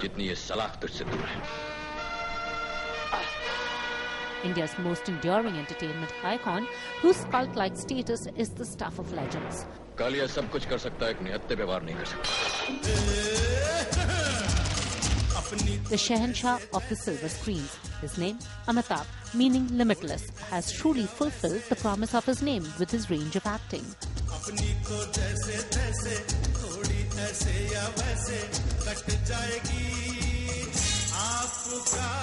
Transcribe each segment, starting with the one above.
जितनी ये सलाह तुझसे दूर है India's most enduring entertainment icon, whose cult like status is the stuff of legends. Kaliya सब कुछ कर सकता है एक निहत्ते व्यवहार नहीं कर सकता The Shahanshah of the silver screens. His name, Amitabh, meaning limitless, has truly fulfilled the promise of his name with his range of acting. ऐसे या वैसे कट जाएगी। आपका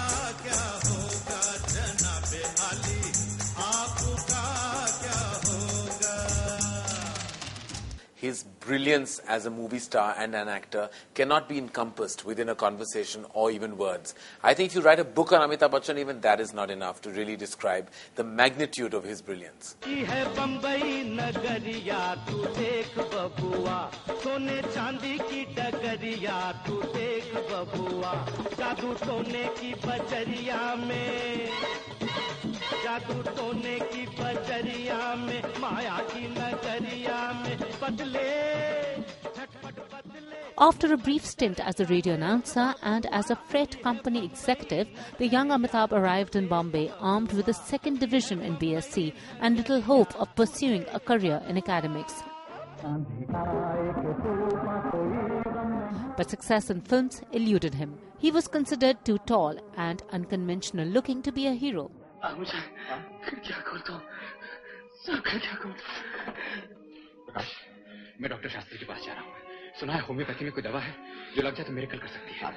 brilliance as a movie star and an actor cannot be encompassed within a conversation or even words. I think if you write a book on Amitabh Bachchan, even that is not enough to really describe the magnitude of his brilliance. की है बम्बई नगरिया तू देख बबुआ सोने चांदी की डगरिया तू देख बबुआ जादू टोने की बजरिया में जादू टोने की बजरिया में माया की नगरिया में बदले झटपट बदले After a brief stint as a radio announcer and as a freight company executive, the young Amitabh arrived in Bombay armed with a second division in BSc and little hope of pursuing a career in academics. But success in films eluded him. He was considered too tall and unconventional looking to be a hero. प्रकाश मैं doctor Shastri के पास जा रहा हूँ सुना है homeopathy में कोई दवा है जो लग जाए तो मेरे कल कर सकती है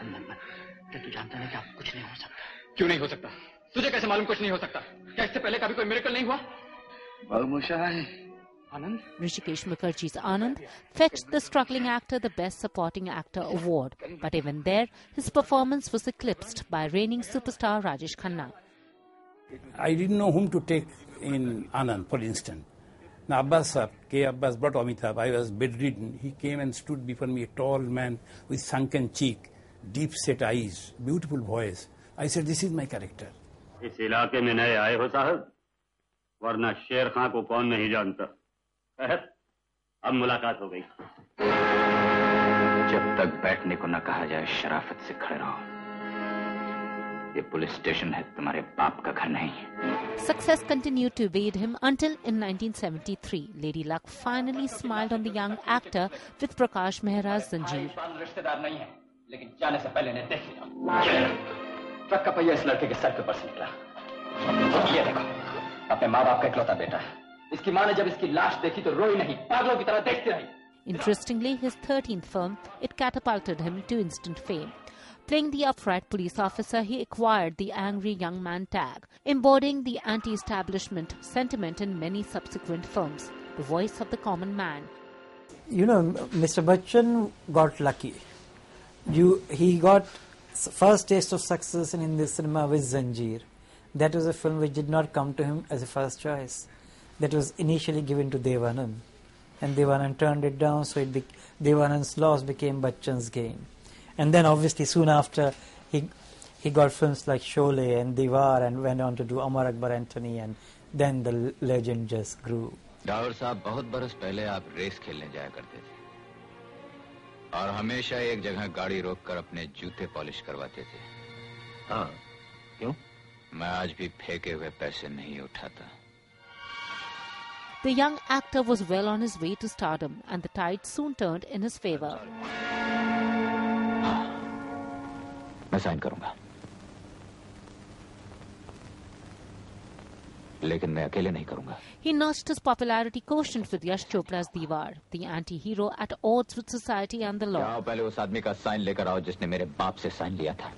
क्या तू जानता है कि आप कुछ नहीं हो सकता क्यों नहीं हो सकता तुझे कैसे मालूम कुछ नहीं हो सकता क्या इससे पहले कभी कोई मेरेकल नहीं हुआ आनंद Rishikesh Mukherjee's Anand fetched the struggling actor the Best Supporting Actor award, but even there, his performance was eclipsed by reigning superstar Rajesh Khanna. I didn't know whom to take in Anand, for instance. Now Abbas, sir, K. Abbas brought Amitabh. I was bedridden. He came and stood before me, a tall man with sunken cheek, deep set eyes, beautiful voice. I said, This is my character. इस इलाके में नए आए हो साहब वरना शेर खां को कौन नहीं जानता खैर, अब मुलाकात हो गई जब तक बैठने को न कहा जाए शराफत से खड़े रहो ये पुलिस स्टेशन है तुम्हारे बाप का घर नहीं success continue to evade him until in 1973 lady luck finally smiled on the young actor with Prakash Mehra Sanjeev रिश्तेदार नहीं है लेकिन जाने से पहले देख लिया। इस लड़के के सर के ऊपर निकला। देखो अपने माँ बाप का इकलौता बेटा है। इसकी माँ ने जब इसकी लाश देखी तो रोई नहीं पागलों की तरह देखती रही। Interestingly, his 13th film, it catapulted him to instant fame. Playing the upright police officer, he acquired the angry young man tag, embodying the anti-establishment sentiment in many subsequent films. The voice of the common man. you know, Mr. Bachchan got lucky. You, he got first taste of success in Hindi cinema with Zanjeer. That was a film which did not come to him as a first choice. That was initially given to Dev Anand. And Dev Anand turned it down, so it bec Dev Anand's loss became Bachchan's gain. And then obviously soon after, he, he got films like Sholay and Diwar and went on to do Amar Akbar Anthony and then the l- legend just grew. Dawar साहब बहुत बरस पहले आप race खेलने जाया करते थे और हमेशा एक जगह गाड़ी रोककर अपने जूते पॉलिश करवाते थे हाँ क्यों मैं आज भी फेंके हुए पैसे नहीं उठाता The young actor was well on his way to stardom, and the tide soon turned in his favor. मैं साइन करूँगा। लेकिन मैं अकेले नहीं करूँगा। He notched his popularity quotient with Yash Chopra's Diwar, the anti-hero at odds with society and the law. जाओ पहले उस आदमी का साइन लेकर आओ जिसने मेरे बाप से साइन लिया था।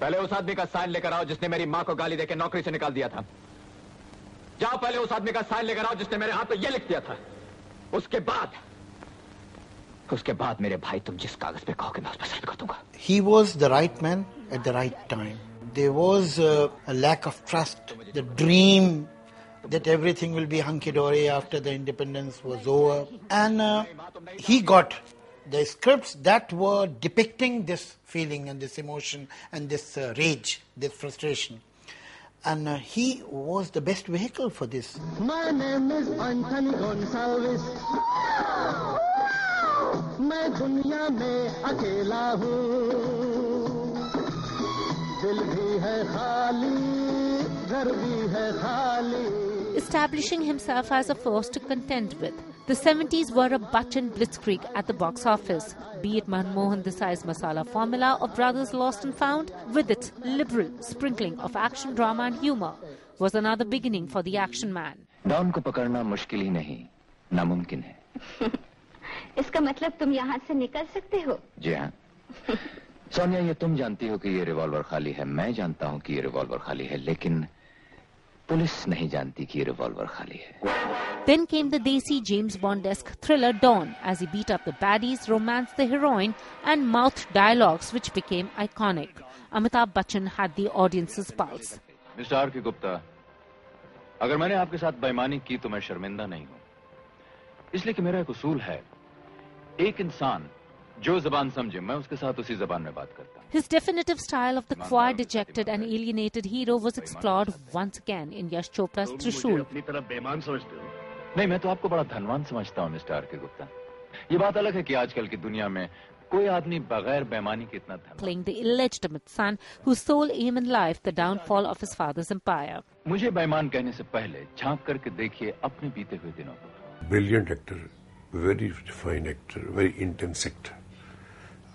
पहले उस आदमी का साइन लेकर आओ जिसने मेरी माँ को गाली देकर नौकरी से निकाल दिया था। जाओ पहले उस आदमी का साइन लेकर आओ जिसने मेरे हाथ पे ये लिख दिया था। उसके बाद उसके बाद मेरे भाई तुम जिस कागज पे कहोगे मैं उस पर साइन कर दूंगा He was the right man at the right time. There was uh, a lack of trust. The dream that everything will be hunky dory after the independence was over. And uh, he got the scripts that were depicting this feeling and this emotion and this uh, rage, this frustration. And uh, he was the best vehicle for this. My name is Anthony Gonsalves. मैं दुनिया में अकेला हूँ दिल भी है खाली घर भी है खाली establishing himself as a force to contend with. The 70s were a Bachchan blitzkrieg at the box office, be it Manmohan Desai's masala formula or Brothers Lost and Found, with its liberal sprinkling of action, drama, and humor, was another beginning for the action man. Don को पकड़ना मुश्किल ही नहीं नामुमकिन है इसका मतलब तुम यहाँ से निकल सकते हो। जी हाँ। सोनिया ये तुम जानती हो कि ये रिवॉल्वर खाली है। मैं जानता हूँ कि ये रिवॉल्वर खाली है लेकिन पुलिस नहीं जानती कि ये रिवॉल्वर खाली है। Then came the desi James Bondesque thriller Don as he beat up the baddies romance the heroine and mouth dialogues which became iconic Amitabh Bachchan had the audiences pulse Mister R K Gupta अगर मैंने आपके साथ बेमानी की तो मैं शर्मिंदा नहीं हूँ। इसलिए कि मेरा एक उसूल है एक इंसान जो जबान समझे मैं उसके साथ उसी जबान में बात करता His definitive style of the quiet, dejected and alienated hero was explored once again in Yash Chopra's Trishul. नहीं मैं तो आपको बड़ा धनवान समझता हूँ मिस्टर के गुप्ता। ये बात अलग है कि आजकल की दुनिया में कोई आदमी बगैर बेमानी के इतना playing the illegitimate sole aim in life the downfall of his father's empire मुझे बेमान कहने से पहले झाँक करके देखिए अपने बीते हुए दिनों को। Brilliant actor very fine actor, very intense actor.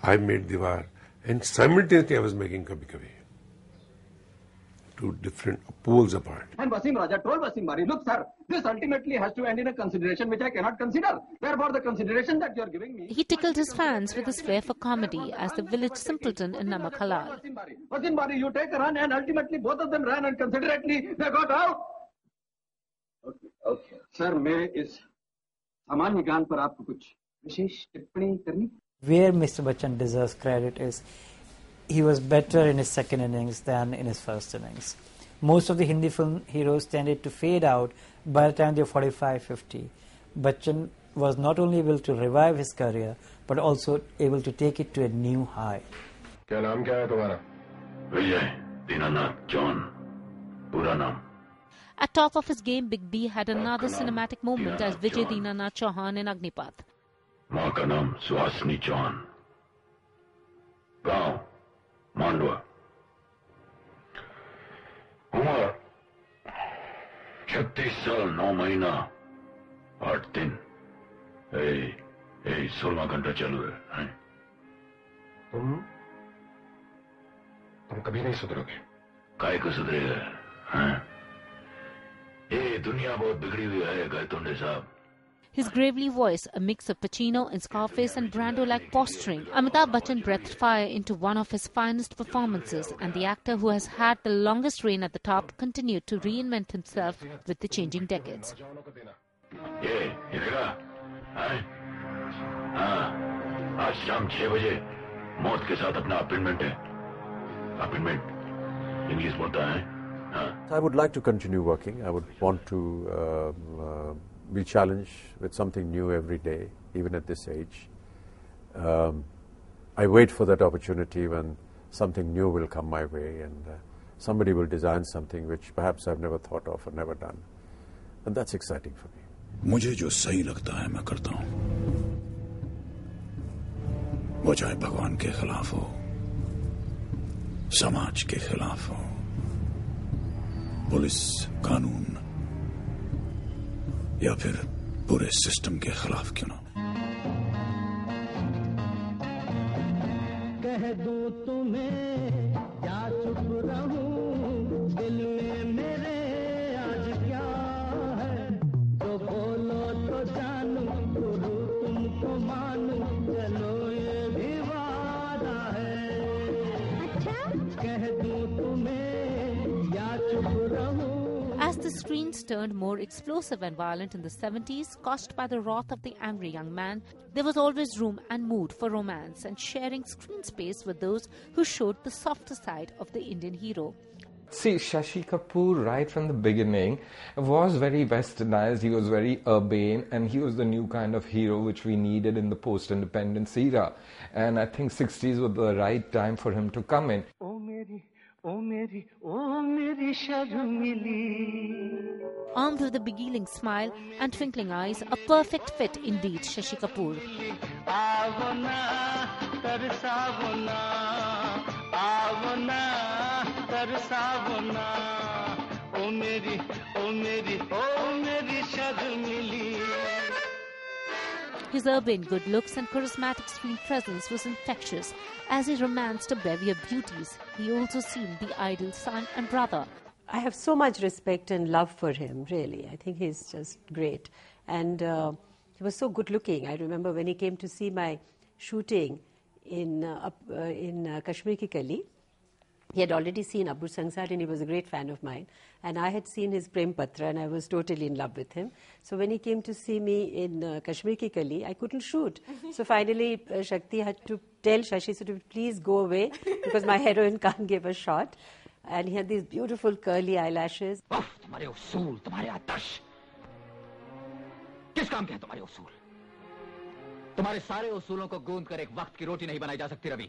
I made Diwar and simultaneously I was making Kabhi Kabhi. Two different poles apart. And Basim Raja told Basim Bari, look sir, this ultimately has to end in a consideration which I cannot consider. Therefore the consideration that you're giving me... He tickled his fans with his flair for comedy as the village simpleton in Namakhalal. Basim Bari, you take a run and ultimately both of them ran and considerately they got out. Okay, okay. Sir, May is सामान्य ज्ञान पर आपको कुछ विशेष टिप्पणी करनी Where Mr. Bachchan deserves credit is he was better in his second innings than in his first innings. Most of the Hindi film heroes tended to fade out by the time they were 45 50. Bachchan was not only able to revive his career but also able to take it to a new high. क्या नाम क्या है तुम्हारा विजय Dinanath John पूरा नाम At top of his game, Big B had another cinematic moment as Vijay Dinanath Chauhan in Agnipath. माँ का नाम सुहासनी चौहान गाँव मांडवा उम्र छत्तीस साल नौ महीना आठ दिन सोलह घंटा चालू है, हैं? तुम तुम कभी नहीं सुधरोगे काय को सुधरेगा हैं? His gravely voice, a mix of Pacino and Scarface and Brando-like posturing, Amitabh Bachchan breathed fire into one of his finest performances, and the actor who has had the longest reign at the top continued to reinvent himself with the changing decades. ये ये देखा हैं? हाँ आज शाम छह बजे मौत के साथ अपना अपॉइंटमेंट है अपॉइंटमेंट इंग्लिश बोलता है हाँ I would like to continue working. I would want to um, uh, be challenged with something new every day, even at this age. Um, I wait for that opportunity when something new will come my way and uh, somebody will design something which perhaps I've never thought of or never done. And that's exciting for me. मुझे जो सही लगता है मैं करता हूं वो चाहे भगवान के खिलाफ हो समाज के खिलाफ हो पुलिस कानून। या फिर पूरे सिस्टम के खिलाफ क्यों ना कह दो तुम्हें क्या चुप रहूँ? Screens turned more explosive and violent in the 70s, caused by the wrath of the angry young man, there was always room and mood for romance and sharing screen space with those who showed the softer side of the Indian hero. See, Shashi Kapoor, right from the beginning, was very westernized. He was very urbane, and he was the new kind of hero which we needed in the post independence era. And I think 60s was the right time for him to come in. Oh, Mary. ओ मेरी ओ मेरी शर्मिली Armed with a beguiling smile and twinkling eyes, a perfect fit indeed, Shashi Kapoor. आवो ना तरसावो ना आवो ना तरसावो ना ओ मेरी ओ मेरी His urban good looks and charismatic screen presence was infectious as he romanced a bevy of beauties. He also seemed the ideal son and brother. I have so much respect and love for him, really. I think he's just great. And uh, he was so good looking. I remember when he came to see my shooting in, uh, uh, in uh, Kashmir Kali, he had already seen Apur Sansar and he was a great fan of mine. And I had seen his Prem Patra and I was totally in love with him. So when he came to see me in uh, Kashmir Ki Kali, I couldn't shoot. so finally, uh, Shakti had to tell Shashi to please go away because my heroine can't give a shot. And he had these beautiful curly eyelashes. तुम्हारे सारे उसूलों को गूंद कर एक वक्त की रोटी नहीं बनाई जा सकती रवि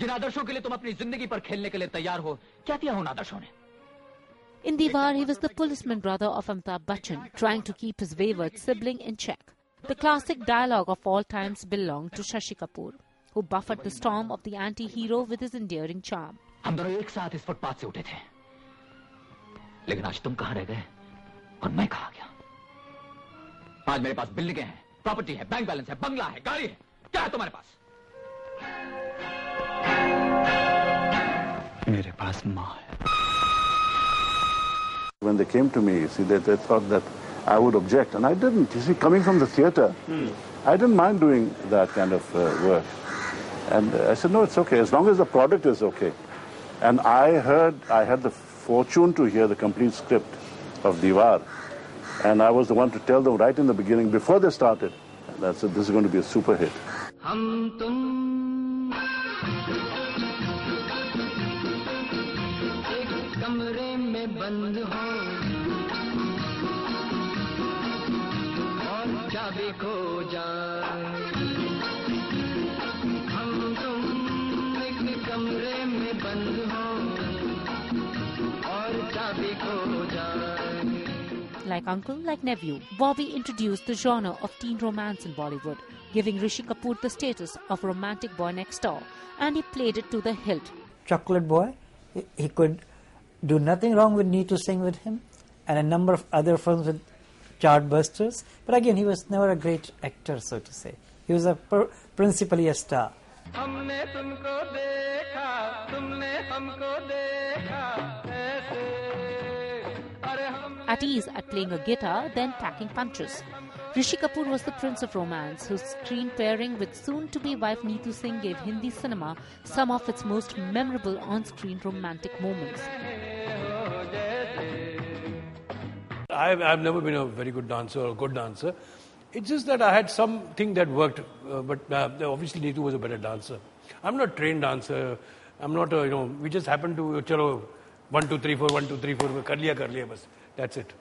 जिन आदर्शों के लिए तुम अपनी ज़िंदगी पर खेलने के लिए तैयार हो क्या किया उन आदर्शों ने In Diwar, he was the policeman brother of Amitabh Bachchan, trying to keep his wayward sibling in check. The classic dialogue of all times belonged to Shashi Kapoor, who buffered the storm of the anti-hero with his endearing charm. हम दोनों एक साथ इस footpath से उठे थे लेकिन आज तुम कहाँ रह गए और मैं कहा गया आज मेरे पास बिल्डिंगें हैं प्रॉपर्टी है बैंक बैलेंस है बंगला है गाड़ी है क्या है तुम्हारे पास मेरे पास माँ है When they came to me, you see, they, they thought that I would object, and I didn't. You see, coming from the theatre, I didn't mind doing that kind of uh, work. And uh, I said, no, it's okay, as long as the product is okay. And I heard, I had the fortune to hear the complete script of Diwar. And I was the one to tell them right in the beginning, before they started, that said, this is going to be a super hit. बंद हो और चाबी खो जाए हम तुम एक कमरे में बंद हो और चाबी खो जाए Like uncle, like nephew, Bobby introduced the genre of teen romance in Bollywood, giving Rishi Kapoor the status of romantic boy next door, and he played it to the hilt. Chocolate Boy. He- He could do nothing wrong with Neetu Singh with him and a number of other films with chartbusters. But again, he was never a great actor, so to say. He was a principally a star. At ease at playing a guitar, then packing punches. Rishi Kapoor was the prince of romance, whose screen pairing with soon-to-be wife Neetu Singh gave Hindi cinema some of its most memorable on-screen romantic moments. I've, I've never been a very good dancer or a good dancer. It's just that I had something that worked, uh, but uh, obviously Neetu was a better dancer. I'm not a trained dancer. I'm not a, you know, we just happened to, chalo, one, two, three, four, one, two, three, four, kar liya, kar liya, bas. That's it.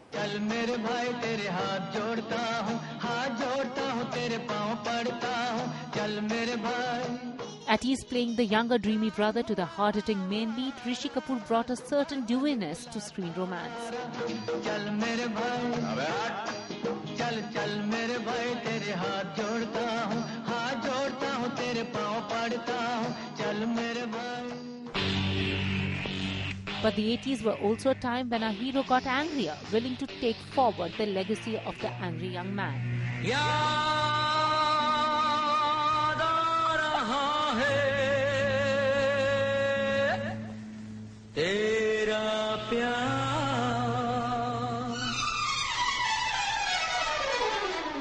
At ease playing the younger dreamy brother to the hard-hitting main lead, Rishi Kapoor brought a certain dewiness to screen romance. But the 80s were also a time when our hero got angrier, willing to take forward the legacy of the angry young man. याद आ रहा है तेरा प्यार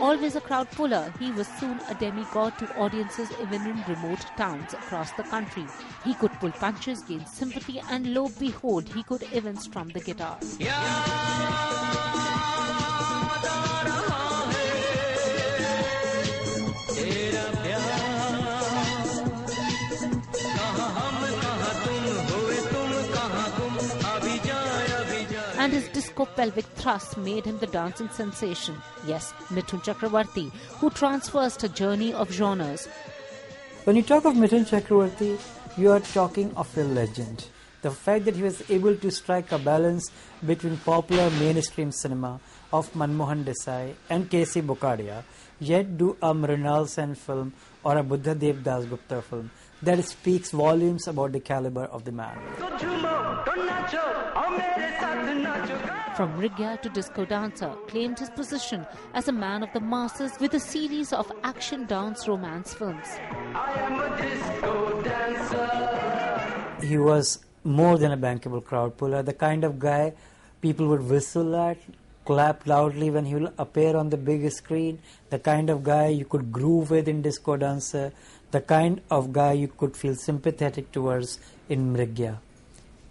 Always a crowd puller, he was soon a demigod to audiences even in remote towns across the country. He could pull punches, gain sympathy, and lo behold, he could even strum the guitar. And his disco pelvic thrust made him the dancing sensation. Yes, Mithun Chakravarti, who traversed a journey of genres. When you talk of Mithun Chakravarti, you are talking of a legend. The fact that he was able to strike a balance between popular mainstream cinema of Manmohan Desai and K.C. Bokadia, yet do a Mrinal Sen film or a Buddha Dev Das Gupta film that speaks volumes about the caliber of the man. From Mrigya to disco dancer, claimed his position as a man of the masses with a series of action dance romance films. He was more than a bankable crowd puller, the kind of guy people would whistle at, clap loudly when he will appear on the big screen, the kind of guy you could groove with in disco dancer, the kind of guy you could feel sympathetic towards in Mrigya.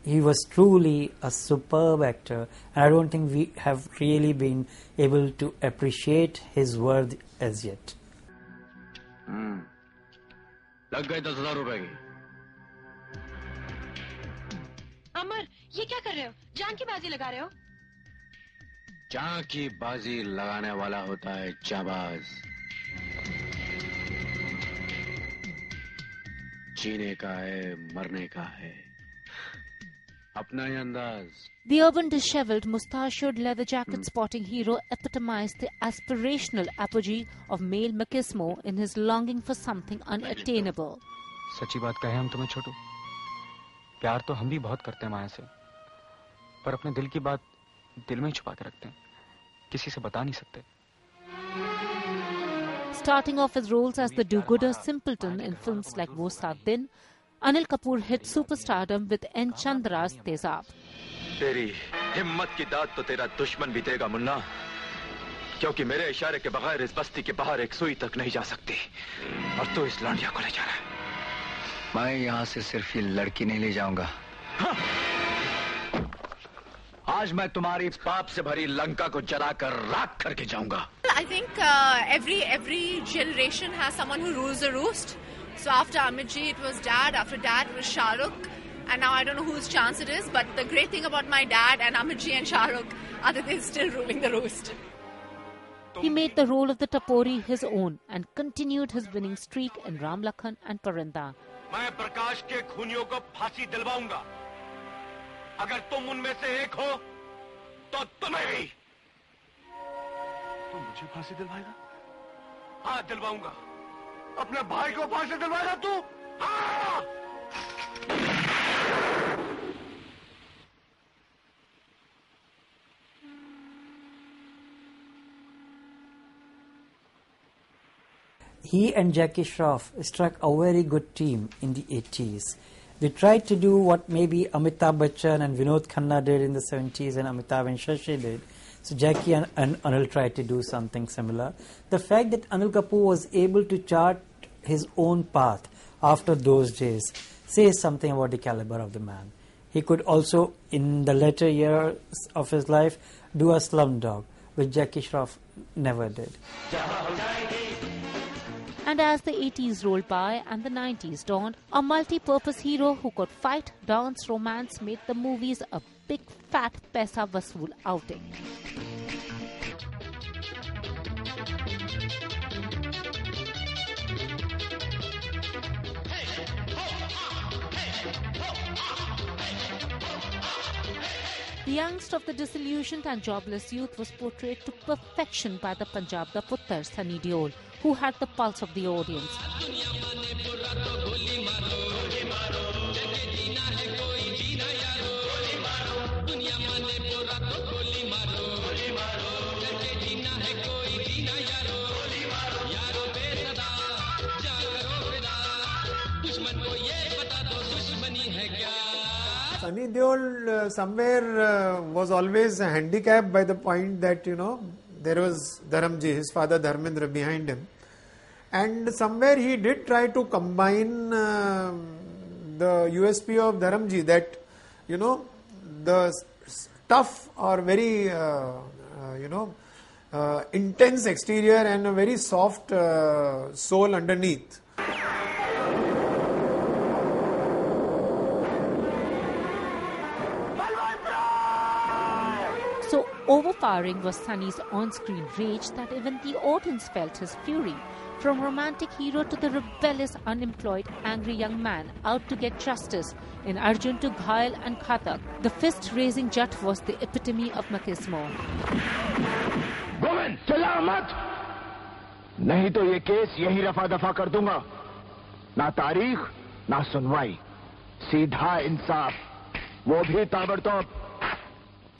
He was truly a superb actor, and I don't think we have really been able to appreciate his worth as yet. लग गए दस हजार रुपए की अमर ये क्या कर रहे हो जान की बाजी लगा रहे हो जहां की बाजी लगाने वाला होता है जाबाज जीने का है मरने का है अपना ही अंदाज The urban disheveled, mustachioed, leather jacket sporting hero epitomized the aspirational apogee of male machismo in his longing for something unattainable. सच्ची बात कहे हम तुम्हें छोटू प्यार तो हम भी बहुत करते हैं माया से पर अपने दिल की बात दिल में ही छुपा के रखते हैं किसी से बता नहीं सकते Starting off his roles as the do-gooder simpleton in films like Wo Saat Din, Anil Kapoor hit superstardom with N. Chandra's Tezab. तेरी हिम्मत की दाद तो तेरा दुश्मन भी देगा मुन्ना क्योंकि मेरे इशारे के बगैर इस बस्ती के बाहर एक सुई तक नहीं जा सकती और तू तो इस लांडिया को ले जा रहा है मैं यहाँ से सिर्फ़ ये लड़की नहीं ले जाऊँगा आज मैं तुम्हारी पाप से भरी लंका को जलाकर राख करके जाऊँगा। I think every every generation has someone who rules the roost so after Amit ji it was dad after dad was Shahrukh and now I don't know whose chance it is but the great thing about my dad and Amit ji and Shahrukh are that they still ruling the roost He made the role of the Tapori his own and continued his winning streak in Ramlakhan and Parinda. मैं प्रकाश के खूनियों को फांसी दिलवाऊँगा। अगर तुम उनमें से एक हो तो तुम्हें भी। तू मुझे फांसी दिलवाएगा? हाँ दिलवाऊँगा। अपने भाई को फांसी दिलवाएगा तू? हाँ! He and Jackie Shroff struck a very good team in the 80s. They tried to do what maybe Amitabh Bachchan and Vinod Khanna did in the 70s and Amitabh and Shashi did. So Jackie and, and Anil tried to do something similar. The fact that Anil Kapoor was able to chart his own path after those days says something about the caliber of the man. He could also, in the later years of his life, do a slumdog, which Jackie Shroff never did. And as the 80s rolled by and the 90s dawned, a multi purpose hero who could fight, dance, romance made the movies a big fat Pesa Vasool outing. Youngest of the disillusioned and jobless youth was portrayed to perfection by the Punjab da Puttar Sunny Deol, who had the pulse of the audience. Deol uh, somewhere uh, was always handicapped by the point that you know there was Dharamji, his father Dharmendra behind him. And somewhere he did try to combine uh, the USP of Dharamji that, you know, the tough or very, uh, uh, you know, uh, intense exterior and a very soft soul underneath. Overpowering was Sunny's on screen rage that even the audience felt his fury. From romantic hero to the rebellious, unemployed, angry young man out to get justice in Arjun to Ghayal and Ghatak, the fist raising Jat was the epitome of machismo. Woman, salamat! नहीं तो ये case यही रफा दफा कर दूंगा ना तारीख ना सुनवाई सीधा इंसाफ वो भी ताबड़तोड़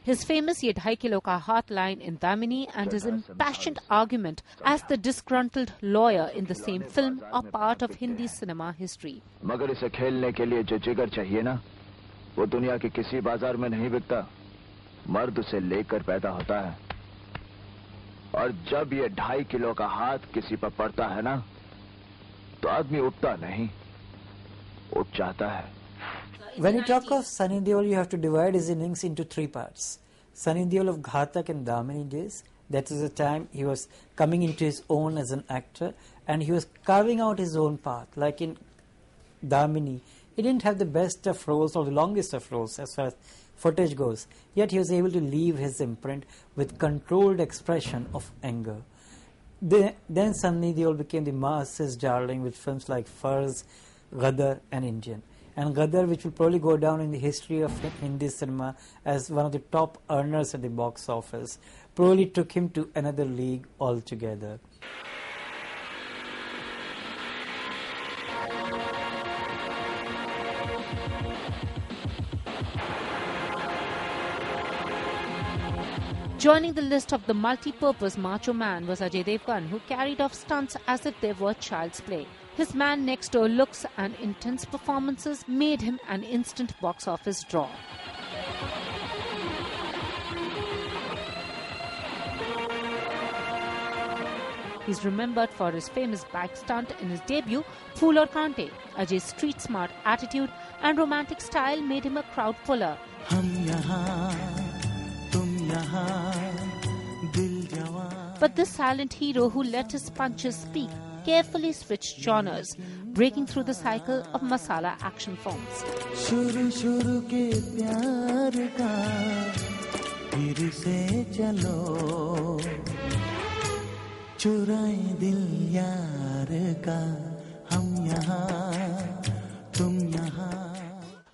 His famous Ye Dhai Kilo Ka Haath line in Damini and his impassioned argument as the disgruntled lawyer in the same film are part of Hindi cinema history. मगर इसे खेलने के लिए जो जिगर चाहिए ना वो दुनिया के किसी बाज़ार में नहीं बिकता मर्द उसे लेकर पैदा होता है और जब ये ढाई किलो का हाथ किसी पर पड़ता है ना तो आदमी उठता नहीं उठ जाता है When you talk of Sunny Deol, you have to divide his innings into three parts. Sunny Deol of Ghatak and Damini days, that is the time he was coming into his own as an actor and he was carving out his own path. Like in Damini, he didn't have the best of roles or the longest of roles as far as footage goes, yet he was able to leave his imprint with controlled expression of anger. The, then Sunny Deol became the masses darling with films like Furs, Ghadar and Indian and Ghadar, which will probably go down in the history of Hindi cinema as one of the top earners at the box office, probably took him to another league altogether. Joining the list of the multi-purpose macho man was Ajay Devgan, who carried off stunts as if they were child's play. His man next door looks and intense performances made him an instant box office draw. He's remembered for his famous bike stunt in his debut, Phool Aur Kante. Ajay's street smart attitude and romantic style made him a crowd puller. But this silent hero who let his punches speak carefully switched genres, breaking through the cycle of masala action films.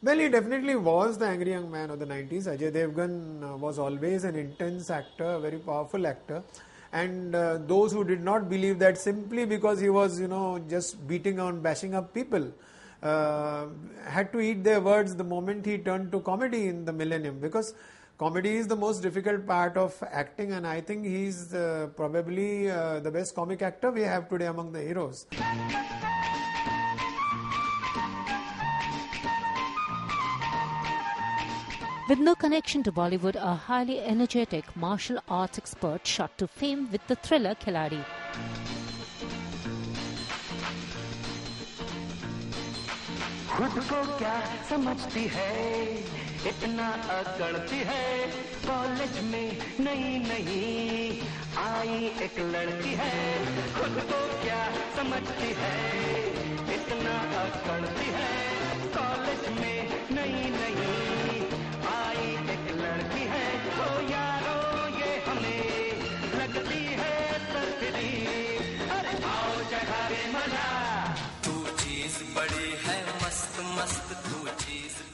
Well, he definitely was the angry young man of the 90s. Ajay Devgan uh, was always an intense actor, a very powerful actor. And uh, those who did not believe that simply because he was, you know, just beating on, bashing up people, uh, had to eat their words the moment he turned to comedy in the millennium. Because comedy is the most difficult part of acting, and I think he's uh, probably uh, the best comic actor we have today among the heroes. With no connection to Bollywood, a highly energetic martial arts expert shot to fame with the thriller Khiladi. खुद को क्या समझती है इतना अकड़ती है college में नई नई आई एक लड़की है खुद को क्या समझती है इतना अकड़ती है कॉलेज में नई नई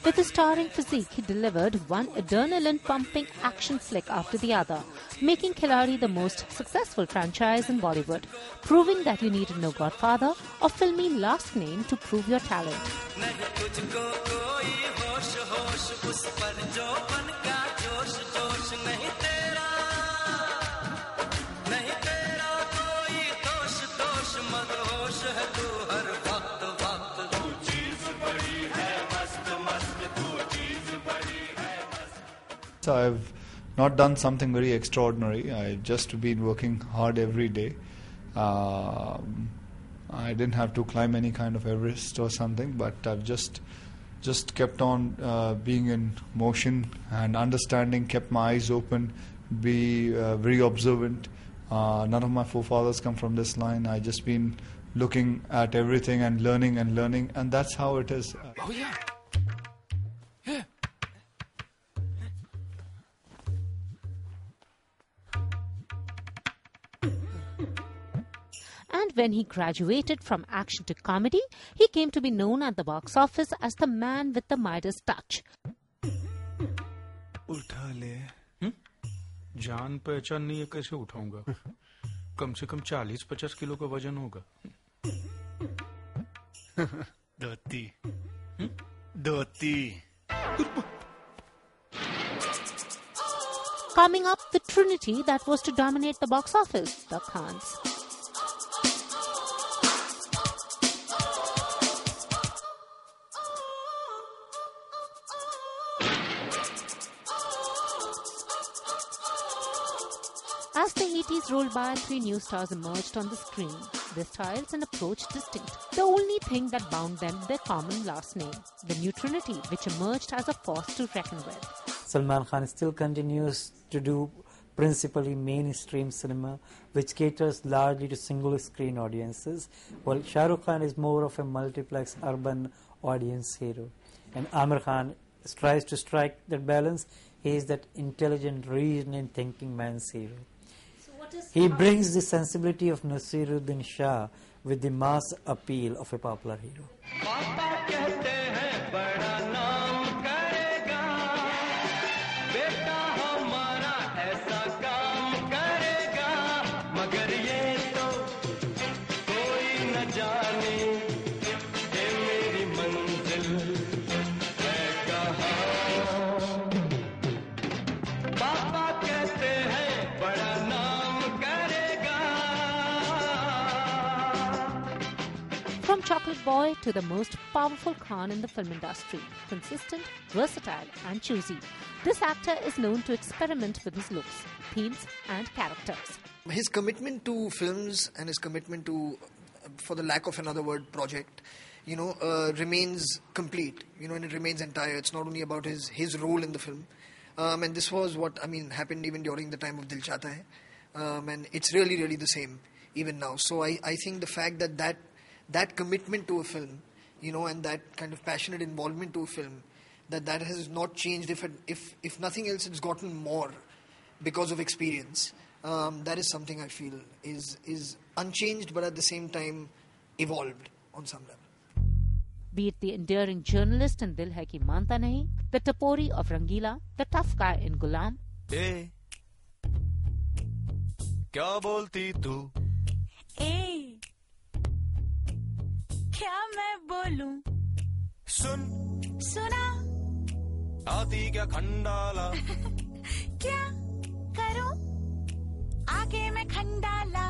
with a starring physique, he delivered one adrenaline-pumping action flick after the other, making Khiladi the most successful franchise in Bollywood, proving that you needed no godfather or filmy last name to prove your talent. So I've not done something very extraordinary. I've just been working hard every day. Um, I didn't have to climb any kind of Everest or something, but I've just just kept on uh, being in motion and understanding, kept my eyes open, be uh, very observant. Uh, none of my forefathers come from this line. I just been looking at everything and learning and learning, and that's how it is. Oh yeah. Yeah. And when he graduated from action to comedy, he came to be known at the box office as the man with the Midas touch. उठा ले जान पहचान नहीं है कैसे उठाऊंगा कम से कम चालीस पचास किलो का वजन होगा धोती धोती Coming up, the trinity that was to dominate the box office, the Khans. Rolled by, three new stars emerged on the screen. Their styles and approach distinct. The only thing that bound them, their common last name, the new trinity, which emerged as a force to reckon with. Salman Khan still continues to do principally mainstream cinema, which caters largely to single screen audiences, while Shah Rukh Khan is more of a multiplex urban audience hero. And Aamir Khan tries to strike that balance. He is that intelligent, reasoning, thinking man's hero. He brings the sensibility of Naseeruddin Shah with the mass appeal of a popular hero. Boy to the most powerful Khan in the film industry, consistent, versatile, and choosy, this actor is known to experiment with his looks, themes, and characters. his commitment to films and his commitment to, for the lack of another word, project, you know, uh, remains complete. You know, and it remains entire. It's not only about his his role in the film, um, and this was what I mean happened even during the time of Dil Chahta Hai, um, and it's really really the same even now. So I I think the fact that that that commitment to a film, you know, and that kind of passionate involvement to a film, that that has not changed. If it, if if nothing else, it's gotten more because of experience. Um, that is something I feel is is unchanged, but at the same time evolved on some level. Be it the enduring journalist in Dil Hai Ki Manta Nahi, the Tapori of Rangeela, the tough guy in Ghulam. Hey, क्या बोलती तू? Hey. क्या मैं बोलूँ? सुन। सुना। आती क्या खंडाला? क्या करूँ? आगे मैं खंडाला।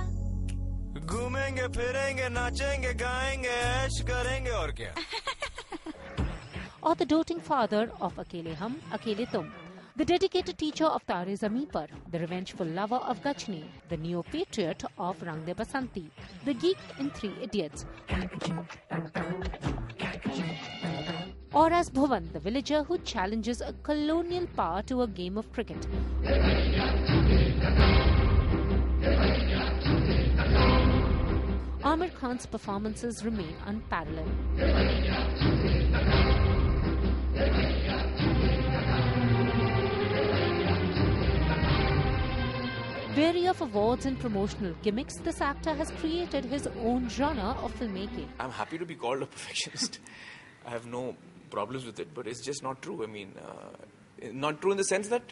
घूमेंगे फिरेंगे नाचेंगे गाएँगे ऐश करेंगे और क्या? Or the doting father of Akele Hum, Akele Tum, the dedicated teacher of Tare Zameen the revengeful lover of Ghajini, the neo-patriot of Rang Basanti, the geek in Three Idiots, or as Bhuvan, the villager who challenges a colonial power to a game of cricket. Aamir Khan's performances remain unparalleled. Weary of awards and promotional gimmicks, this actor has created his own genre of filmmaking. I'm happy to be called a perfectionist. I have no problems with it, but it's just not true. I mean, uh, not true in the sense that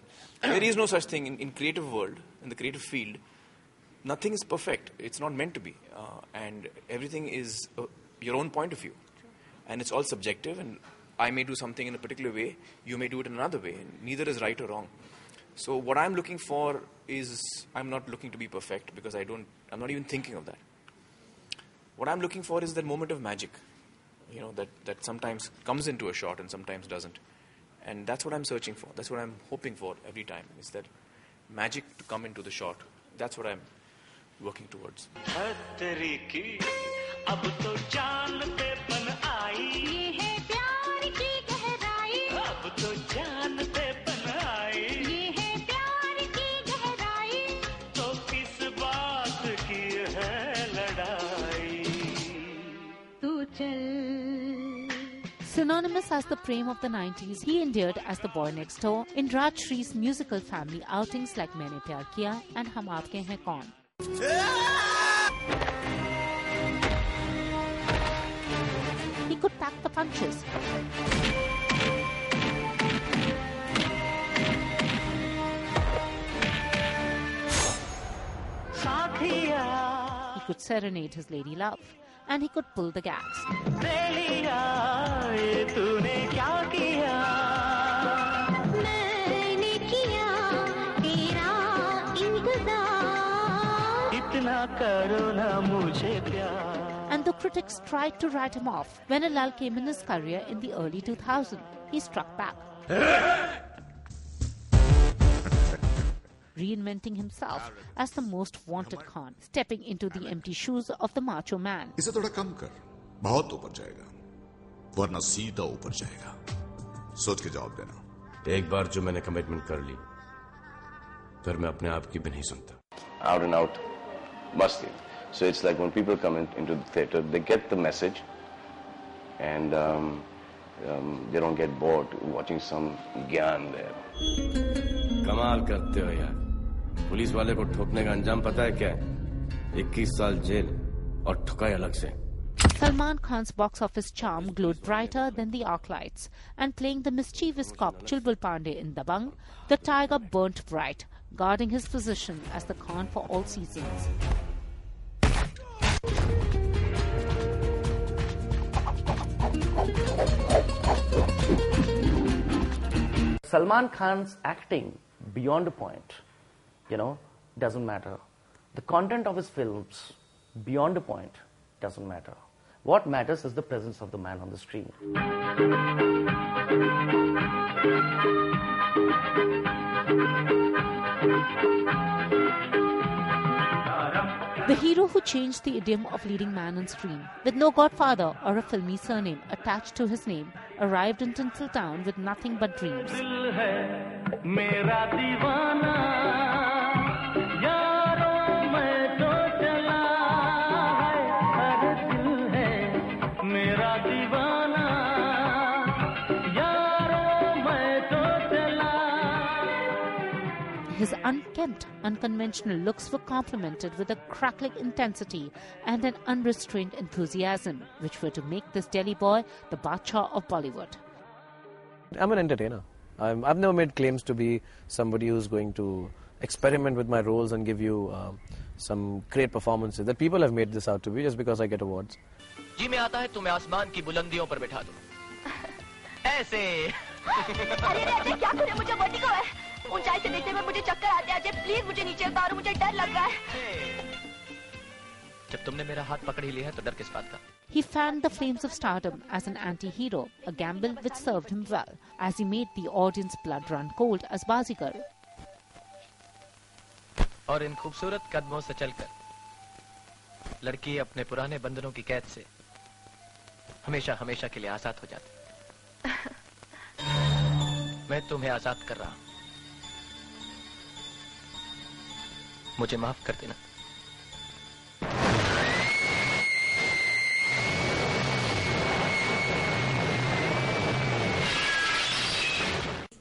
there is no such thing in, in creative world, in the creative field. Nothing is perfect. It's not meant to be, uh, and everything is uh, your own point of view, and it's all subjective. And I may do something in a particular way, you may do it in another way. Neither is right or wrong. So what I'm looking for is I'm not looking to be perfect because I don't. I'm not even thinking of that. What I'm looking for is that moment of magic, you know, that, that sometimes comes into a shot and sometimes doesn't. And that's what I'm searching for. That's what I'm hoping for every time is that magic to come into the shot. That's what I'm working towards. synonymous as the frame of the 90s, he endured as the boy next door in Rajshri's musical family outings like Maine Pyar Kiya and Hum Aapke Hain Kaun. He could pack the punches. He could serenade his lady love and he could pull the gags. And the critics tried to write him off. When Alal came in his career in the early 2000s, he struck back Reinventing himself as the most wanted Khan, stepping into the empty shoes of the macho man. इसे थोड़ा कम कर बहुत ऊपर जाएगा वरना सीधा ऊपर जाएगा सोच के जवाब देना एक बार जो मैंने कमिटमेंट कर ली फिर मैं अपने आप की भी नहीं सुनता out and out masti. So it's like when people come in, into the theater, they get the message and um, um, they don't get bored watching some gyan there. कमाल करते हो यार पुलिस वाले को ठोकने का अंजाम पता है क्या है 21 साल जेल और ठुकाई अलग से Salman Khan's box office charm glowed brighter than the arc lights, and playing the mischievous cop Chulbul Pandey in Dabang, the tiger burnt bright, guarding his position as the Khan for all seasons. Salman Khan's acting beyond a point, you know, doesn't matter. The content of his films beyond a point doesn't matter. What matters is the presence of the man on the screen. The hero who changed the idiom of leading man on screen, with no godfather or a filmy surname attached to his name, arrived in Tinseltown with nothing but dreams. unconventional looks were complemented with a crackling intensity and an unrestrained enthusiasm, which were to make this Delhi boy the Badshah of Bollywood. I'm an entertainer. i have never made claims to be somebody who's going to experiment with my roles and give you uh, some great performances that people have made this out to be just because I get awards. ऐसे अरे अरे क्या करे मुझे vertigo है ऊंचाई से देखते हुए मुझे चक्कर आते हैं अजय प्लीज़ मुझे नीचे उतारो मुझे डर लग रहा है। जब तुमने मेरा हाथ पकड़ ही लिया है तो डर किस बात का? He fanned the flames of stardom as an anti-hero, a gamble which served him well, as he made the audience blood run cold as Bazigar. और इन खूबसूरत कदमों से चलकर लड़की अपने पुराने बंधनों की कैद से हमेशा हमेशा के लिए आज़ाद हो जाती। मैं तुम्हें आज़ाद कर रहा हूँ। मुझे माफ कर देना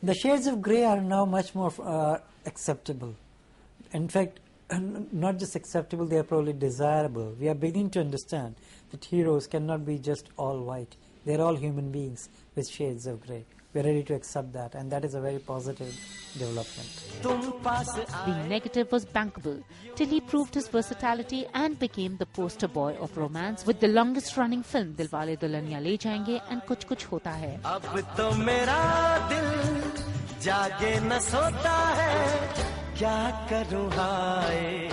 The shades of grey are now much more uh, acceptable. In fact, not just acceptable, they are probably desirable. We are beginning to understand that heroes cannot be just all white. They are all human beings with shades of grey. We are ready to accept that, and that is a very positive development. Being negative was bankable till he proved his versatility and became the poster boy of romance with the longest running film Dilwale Dulhania Le Jayenge and Kuch Kuch Hota Hai. अब तो मेरा दिल जागे न सोता है क्या करूँ हाय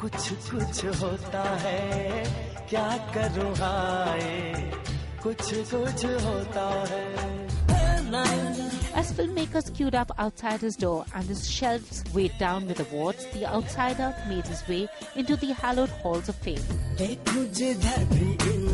कुछ कुछ होता है क्या करूँ हाय कुछ कुछ होता है filmmakers queued up outside his door and his shelves weighed down with awards, the outsider made his way into the hallowed halls of fame. देखो जिधर भी इन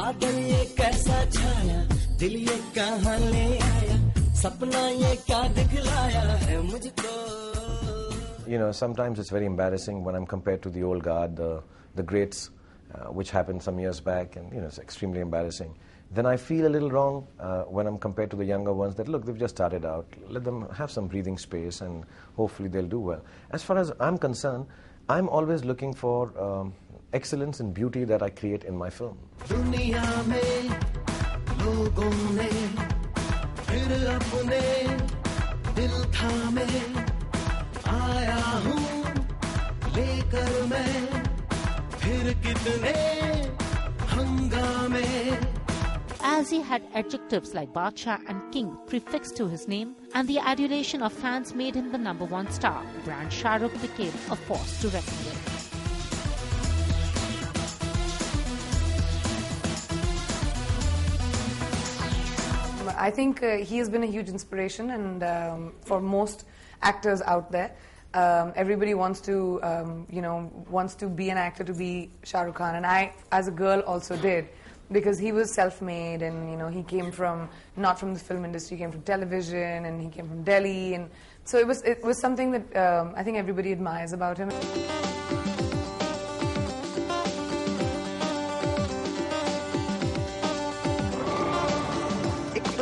बादल ये कैसा छाया दिल ये कहाँ ले आया सपना ये क्या दिखलाया है मुझको You know, sometimes it's very embarrassing when I'm compared to the old guard, the, the greats, uh, which happened some years back, and, you know, it's extremely embarrassing. Then I feel a little wrong uh, when I'm compared to the younger ones that, look, they've just started out. Let them have some breathing space, and hopefully they'll do well. As far as I'm concerned, I'm always looking for um, excellence and beauty that I create in my film. As he had adjectives like Badshah and King prefixed to his name, and the adulation of fans made him the number one star, brand Shahrukh became a force to reckon with. I think uh, he has been a huge inspiration, and um, for most actors out there, um, everybody wants to, um, you know, wants to be an actor to be Shah Rukh Khan, and I, as a girl, also did. Because he was self-made, and you know, he came from not from the film industry, he came from television, and he came from Delhi, and so it was it was something that um, I think everybody admires about him.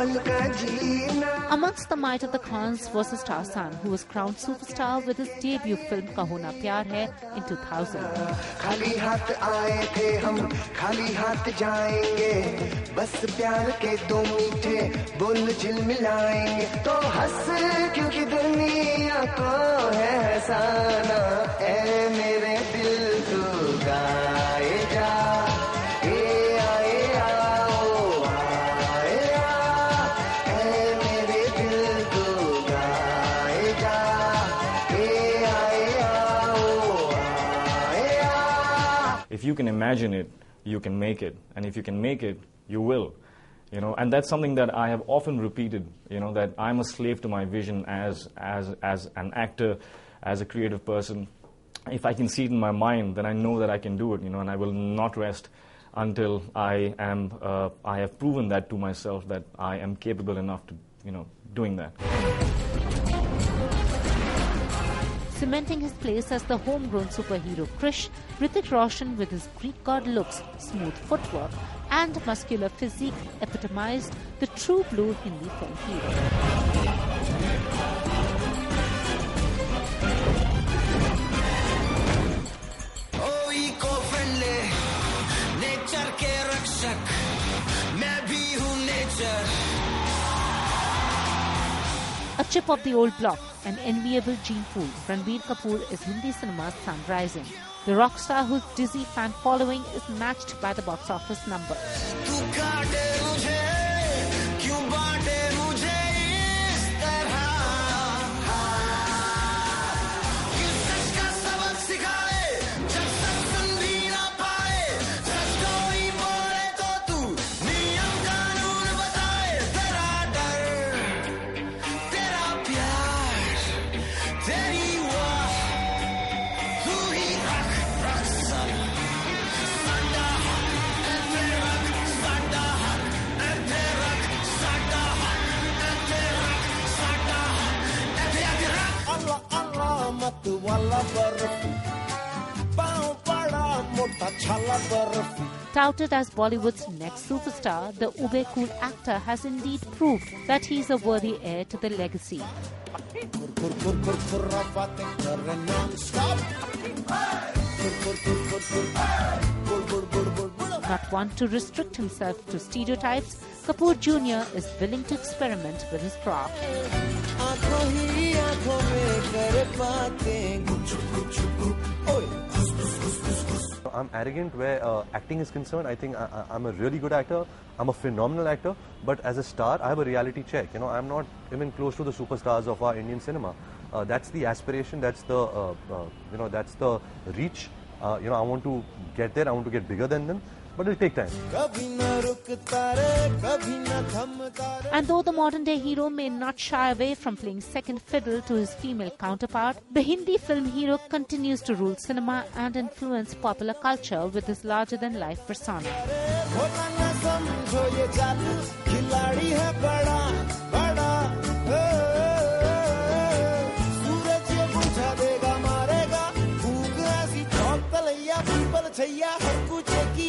Amongst the might of the Khans was his star son, who was crowned superstar with his debut film Kahona Pyar Hai in 2000. खाली you can imagine it, you can make it. And if you can make it, you will. You know, and that's something that I have often repeated, you know, that I'm a slave to my vision as, as, as an actor, as a creative person. If I can see it in my mind, then I know that I can do it, you know, and I will not rest until I am, uh, I have proven that to myself that I am capable enough to, you know, doing that. Cementing his place as the homegrown superhero Krrish, Hrithik Roshan with his Greek god looks, smooth footwork, and muscular physique epitomized the true blue Hindi film hero. Chip of the old block, an enviable gene pool, Ranbir Kapoor is Hindi cinema's sun rising. The rock star whose dizzy fan following is matched by the box office numbers. वाला बर्फ पाँव पड़ा मोटा छाला बर्फ Touted as Bollywood's next superstar, the ube cool actor has indeed proved that he is a worthy heir to the legacy. खुर खुर खुर खुर खुर्रा बातें कर रहे नॉन स्टॉप खुर खुर खुर खुर खुर बुड़ बुड़ बुड़ बुड़ बुड़ Not one to restrict himself to stereotypes, Kapoor Jr. is willing to experiment with his craft. आंखों ही आंखों में कर बातें कुछ कुछ ओए So I'm arrogant where uh, acting is concerned. I think I, I- I'm a really good actor. I'm a phenomenal actor. But as a star, I have a reality check. You know, I'm not even close to the superstars of our Indian cinema. Uh, that's the aspiration. That's the uh, uh, you know that's the reach. Uh, you know, I want to get there. I want to get bigger than them. But it'll take time. कभी न रुकता रे कभी न थमता रे And though the modern day hero may not shy away from playing second fiddle to his female counterpart, the Hindi film hero continues to rule cinema and influence popular culture with his larger than life persona. होता न समझो ये चालू खिलाड़ी है बड़ा बड़ा ओ, सूरज ये बुझा देगा मारेगा भूख ऐसी चौक तलैया पीपल छैया हर कुछ की ऐसी तैसी हे,